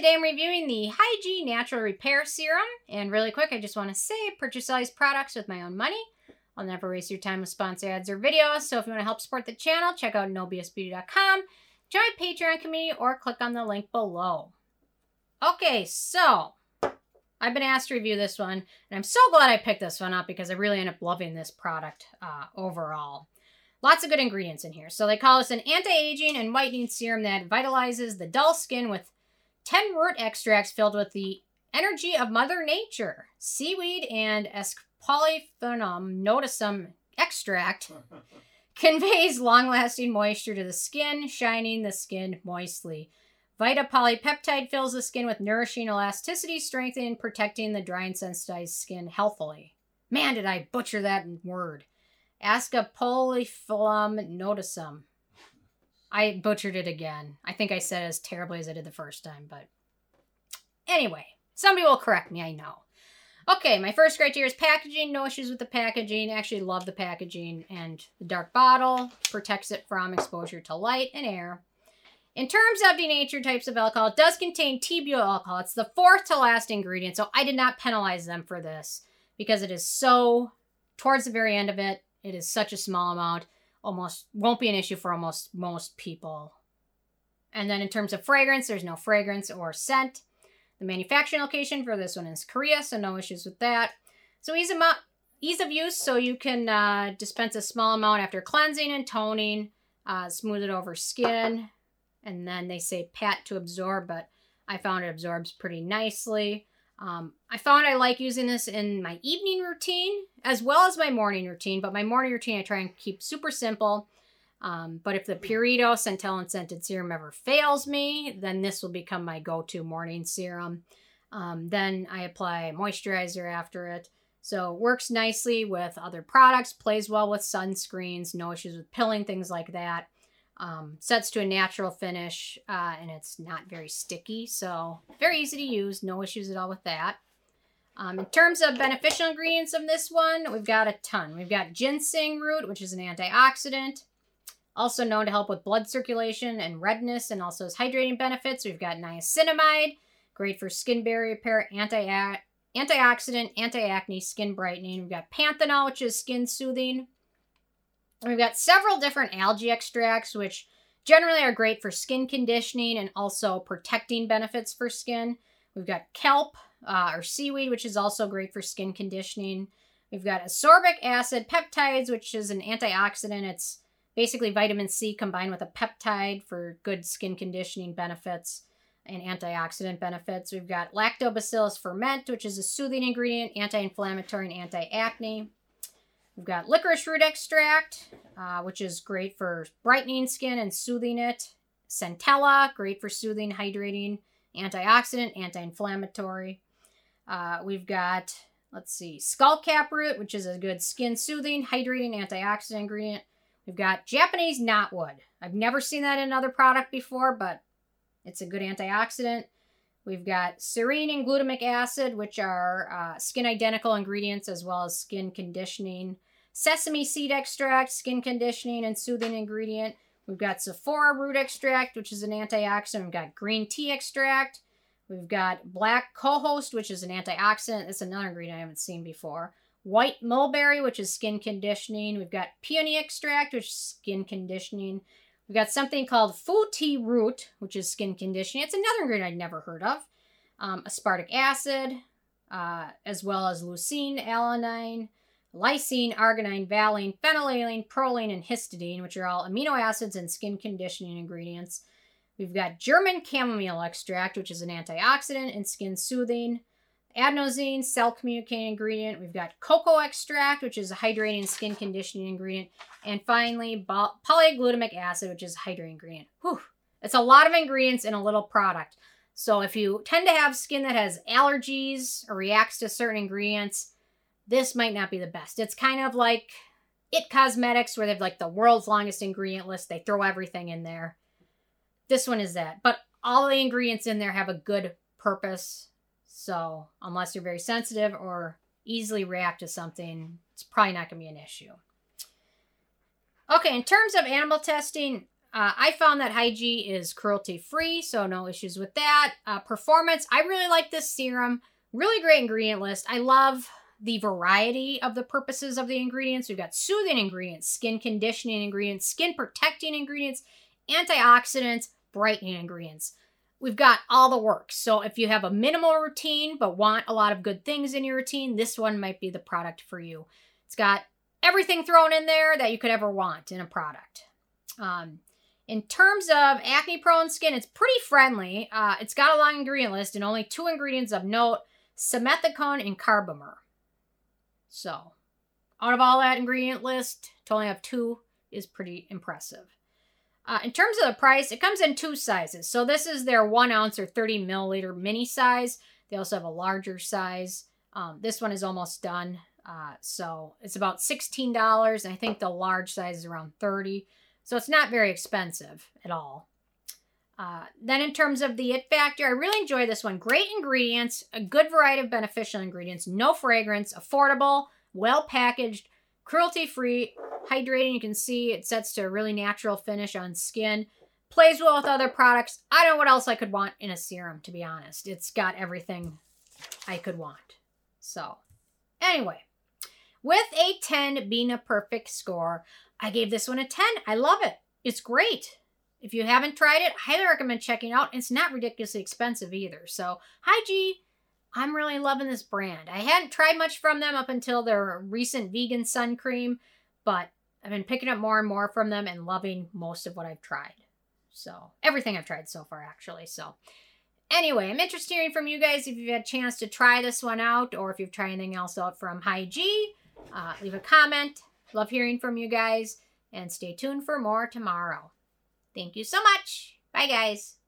Today I'm reviewing the Hyggee Natural Repair Serum. And really quick, I just want to say purchase all these products with my own money. I'll never waste your time with sponsor ads or videos. So if you want to help support the channel, check out nobsbeauty.com, join my Patreon community, or click on the link below. Okay, so I've been asked to review this one, and I'm so glad I picked this one up because I really end up loving this product uh, overall. Lots of good ingredients in here. So they call this an anti-aging and whitening serum that vitalizes the dull skin with 10 root extracts filled with the energy of Mother Nature, seaweed and Polyphenum notisum extract conveys long-lasting moisture to the skin, shining the skin moistly. Vita polypeptide fills the skin with nourishing elasticity, strengthening, and protecting the dry and sensitized skin healthily. Man, did I butcher that word. Ascopolyphyllum notisum. I butchered it again. I think I said as terribly as I did the first time, but anyway, somebody will correct me, I know. Okay, my first criteria is packaging. No issues with the packaging. Actually love the packaging and the dark bottle protects it from exposure to light and air. In terms of denatured types of alcohol, it does contain T-butyl alcohol. It's the fourth to last ingredient, so I did not penalize them for this because it is so, towards the very end of it, it is such a small amount, almost won't be an issue for almost most people. And then in terms of fragrance, there's no fragrance or scent. The manufacturing location for this one is Korea, so no issues with that. So ease of, ease of use, so you can uh, dispense a small amount after cleansing and toning, uh, smooth it over skin, and then they say pat to absorb, but I found it absorbs pretty nicely. Um, I found I like using this in my evening routine as well as my morning routine, but my morning routine I try and keep super simple. Um, but if the Purito Centella Scented Serum ever fails me, then this will become my go-to morning serum. Um, then I apply moisturizer after it. So it works nicely with other products, plays well with sunscreens, no issues with pilling, things like that. Um, sets to a natural finish, uh, and it's not very sticky, so very easy to use. No issues at all with that. Um, in terms of beneficial ingredients of this one, we've got a ton. We've got ginseng root, which is an antioxidant, also known to help with blood circulation and redness, and also has hydrating benefits. We've got niacinamide, great for skin barrier repair, anti antioxidant, anti-acne, skin brightening. We've got panthenol, which is skin soothing. We've got several different algae extracts, which generally are great for skin conditioning and also protecting benefits for skin. We've got kelp uh, or seaweed, which is also great for skin conditioning. We've got ascorbic acid peptides, which is an antioxidant. It's basically vitamin C combined with a peptide for good skin conditioning benefits and antioxidant benefits. We've got lactobacillus ferment, which is a soothing ingredient, anti-inflammatory and anti-acne. We've got licorice root extract, uh, which is great for brightening skin and soothing it. Centella, great for soothing, hydrating, antioxidant, anti-inflammatory. Uh, we've got, let's see, skullcap root, which is a good skin soothing, hydrating, antioxidant ingredient. We've got Japanese knotweed. I've never seen that in another product before, but it's a good antioxidant. We've got serine and glutamic acid, which are uh, skin identical ingredients as well as skin conditioning. Sesame seed extract, skin conditioning and soothing ingredient. We've got Sophora root extract, which is an antioxidant. We've got green tea extract. We've got black cohosh, which is an antioxidant. It's another ingredient I haven't seen before. White mulberry, which is skin conditioning. We've got peony extract, which is skin conditioning. We've got something called Fu root, which is skin conditioning. It's another ingredient I'd never heard of. Um, aspartic acid, uh, as well as leucine, alanine, lysine, arginine, valine, phenylalanine, proline, and histidine, which are all amino acids and skin conditioning ingredients. We've got German chamomile extract, which is an antioxidant and skin soothing. Adenosine, cell communicating ingredient. We've got cocoa extract, which is a hydrating skin conditioning ingredient. And finally, polyglutamic acid, which is a hydrating ingredient. Whew. It's a lot of ingredients in a little product. So if you tend to have skin that has allergies or reacts to certain ingredients, this might not be the best. It's kind of like It Cosmetics, where they've like the world's longest ingredient list. They throw everything in there. This one is that. But all the ingredients in there have a good purpose so, unless you're very sensitive or easily react to something, it's probably not going to be an issue. Okay, in terms of animal testing, Uh, I found that Hyggee is cruelty free, so no issues with that. Uh, performance, I really like this serum. Really great ingredient list. I love the variety of the purposes of the ingredients. We've got soothing ingredients, skin conditioning ingredients, skin protecting ingredients, antioxidants, brightening ingredients. We've got all the works. So if you have a minimal routine but want a lot of good things in your routine, this one might be the product for you. It's got everything thrown in there that you could ever want in a product. Um, in terms of acne prone skin, it's pretty friendly. Uh, it's got a long ingredient list and only two ingredients of note simethicone and carbomer. So, out of all that ingredient list, to only have two is pretty impressive. Uh, in terms of the price, it comes in two sizes. So this is their one ounce or 30 milliliter mini size. They also have a larger size. Um, this one is almost done. Uh, so it's about $16. And I think the large size is around 30 So it's not very expensive at all. Uh, then in terms of the it factor, I really enjoy this one. Great ingredients, a good variety of beneficial ingredients, no fragrance, affordable, well packaged, cruelty free, hydrating. You can see it sets to a really natural finish on skin. Plays well with other products. I don't know what else I could want in a serum, to be honest. It's got everything I could want. So, anyway, with a 10 being a perfect score, I gave this one a 10. I love it. It's great. If you haven't tried it, I highly recommend checking out. It's not ridiculously expensive either. So, Hyggee. I'm really loving this brand. I hadn't tried much from them up until their recent vegan sun cream, but I've been picking up more and more from them and loving most of what I've tried. So, everything I've tried so far, actually. So, anyway, I'm interested in hearing from you guys if you've had a chance to try this one out or if you've tried anything else out from Hyggee. Uh, leave a comment. Love hearing from you guys. And stay tuned for more tomorrow. Thank you so much. Bye, guys.